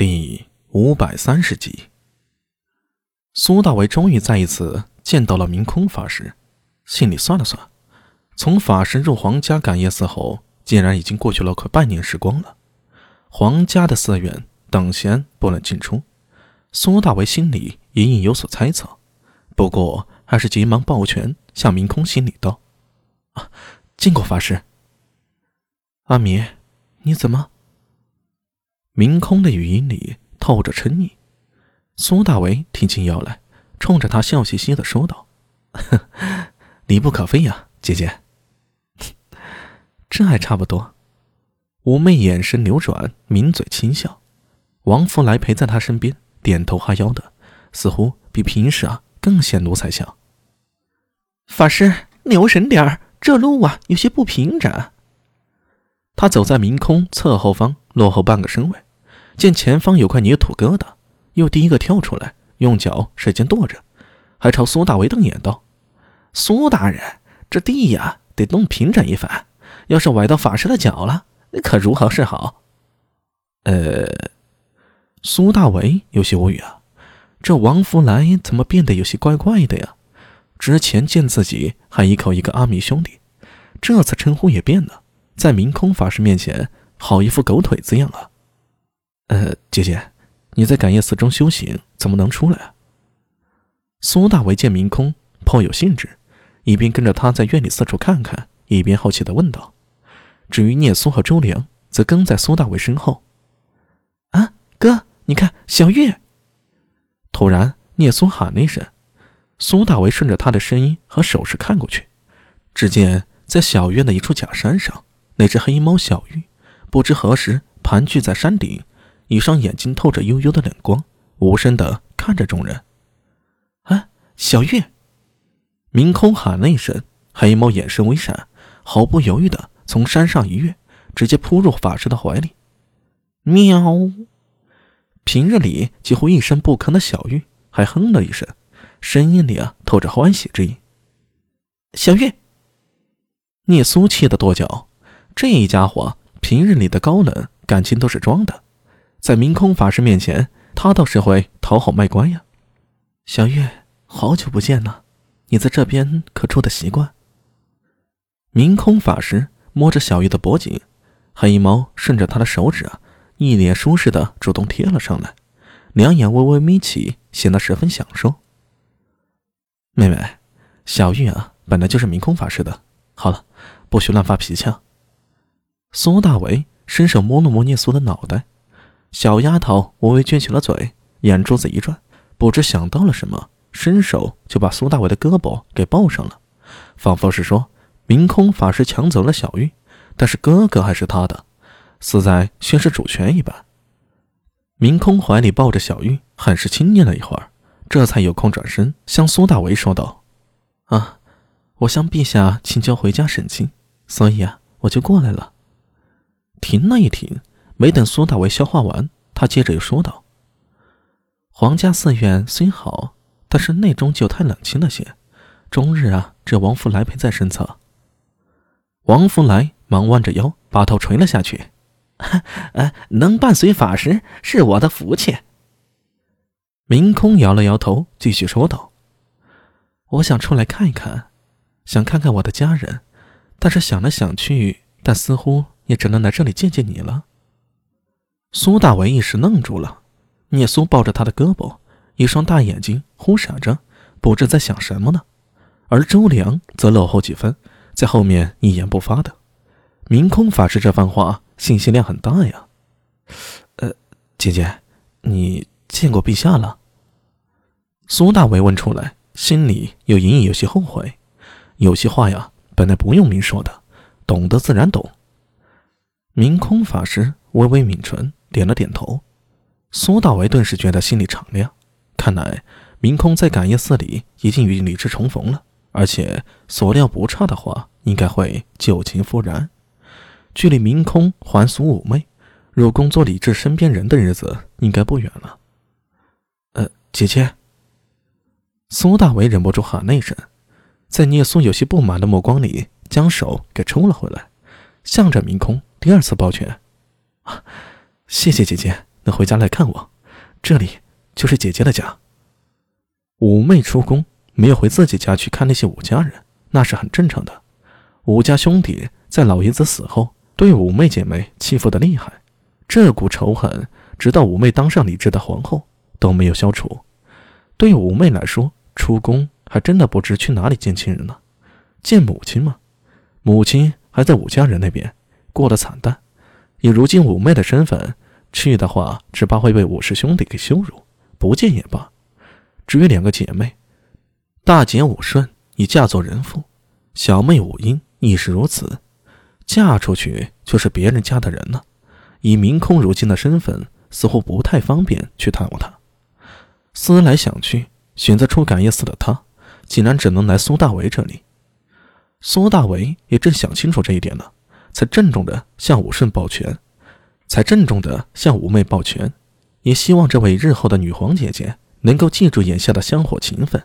第五百三十集，苏大为终于再一次见到了明空法师，心里算了算，从法师入皇家感业寺后，竟然已经过去了快半年时光了。皇家的寺院等闲不能进出，苏大为心里隐隐有所猜测，不过还是急忙抱拳向明空行礼道：“啊，见过法师。”阿弥，你怎么？明空的语音里透着嗔意，苏大为挺起腰来，冲着他笑嘻嘻的说道：“礼不可废呀，姐姐。”这还差不多。妩媚眼神扭转，抿嘴轻笑。王福来陪在他身边，点头哈腰的，似乎比平时啊更显奴才相。法师，留神点儿，这路啊有些不平整。他走在明空侧后方，落后半个身位。见前方有块泥土疙瘩，又第一个跳出来，用脚使劲跺着，还朝苏大为瞪眼道：“苏大人，这地呀得弄平整一番，要是崴到法师的脚了，可如何是好？”呃，苏大为有些无语啊，这王福来怎么变得有些怪怪的呀？之前见自己还一口一个阿弥兄弟，这次称呼也变了，在明空法师面前，好一副狗腿子样啊！呃，姐姐，你在感业寺中修行，怎么能出来啊？苏大为见明空颇有兴致，一边跟着他在院里四处看看，一边好奇的问道。至于聂苏和周良，则跟在苏大为身后。啊，哥，你看小月！突然，聂苏喊了一声，苏大为顺着他的声音和手势看过去，只见在小院的一处假山上，那只黑猫小玉，不知何时盘踞在山顶。一双眼睛透着幽幽的冷光，无声的看着众人。啊，小月！明空喊了一声，黑猫眼神微闪，毫不犹豫的从山上一跃，直接扑入法师的怀里。喵！平日里几乎一声不吭的小玉还哼了一声，声音里啊透着欢喜之意。小月！聂苏气得跺脚，这一家伙平日里的高冷感情都是装的。在明空法师面前，他倒是会讨好卖乖呀。小月，好久不见了，你在这边可住的习惯？明空法师摸着小玉的脖颈，黑猫顺着他的手指啊，一脸舒适的主动贴了上来，两眼微微眯起，显得十分享受。妹妹，小玉啊，本来就是明空法师的，好了，不许乱发脾气。啊。苏大为伸手摸了摸聂苏的脑袋。小丫头微微撅起了嘴，眼珠子一转，不知想到了什么，伸手就把苏大伟的胳膊给抱上了，仿佛是说明空法师抢走了小玉，但是哥哥还是他的，似在宣示主权一般。明空怀里抱着小玉，很是亲昵了一会儿，这才有空转身向苏大为说道：“啊，我向陛下请教回家省亲，所以啊，我就过来了。”停了一停。没等苏大为消化完，他接着又说道：“皇家寺院虽好，但是内中就太冷清了些，终日啊，只有王福来陪在身侧。”王福来忙弯着腰，把头垂了下去：“呃，能伴随法师是我的福气。”明空摇了摇头，继续说道：“我想出来看一看，想看看我的家人，但是想来想去，但似乎也只能来这里见见你了。”苏大为一时愣住了，聂苏抱着他的胳膊，一双大眼睛忽闪着，不知在想什么呢。而周良则落后几分，在后面一言不发的。明空法师这番话信息量很大呀。呃，姐姐，你见过陛下了？苏大为问出来，心里又隐隐有些后悔。有些话呀，本来不用明说的，懂得自然懂。明空法师微微抿唇。点了点头，苏大为顿时觉得心里敞亮。看来明空在感业寺里已经与李治重逢了，而且所料不差的话，应该会旧情复燃。距离明空还俗妩媚，入宫做李治身边人的日子应该不远了。呃，姐姐。苏大为忍不住喊了一声，在聂苏有些不满的目光里，将手给抽了回来，向着明空第二次抱拳。谢谢姐姐，能回家来看我，这里就是姐姐的家。五妹出宫没有回自己家去看那些武家人，那是很正常的。武家兄弟在老爷子死后对五妹姐妹欺负的厉害，这股仇恨直到五妹当上李治的皇后都没有消除。对五妹来说，出宫还真的不知去哪里见亲人呢？见母亲吗？母亲还在武家人那边过得惨淡，以如今五妹的身份去的话，只怕会被武氏兄弟给羞辱，不见也罢。至于两个姐妹，大姐武顺已嫁作人妇，小妹武英亦是如此，嫁出去就是别人家的人了。以明空如今的身份，似乎不太方便去探望她。思来想去，选择出感业寺的她，竟然只能来苏大为这里。苏大为也正想清楚这一点呢，才郑重的向武顺抱拳，才郑重的向武媚抱拳，也希望这位日后的女皇姐姐能够记住眼下的香火情分。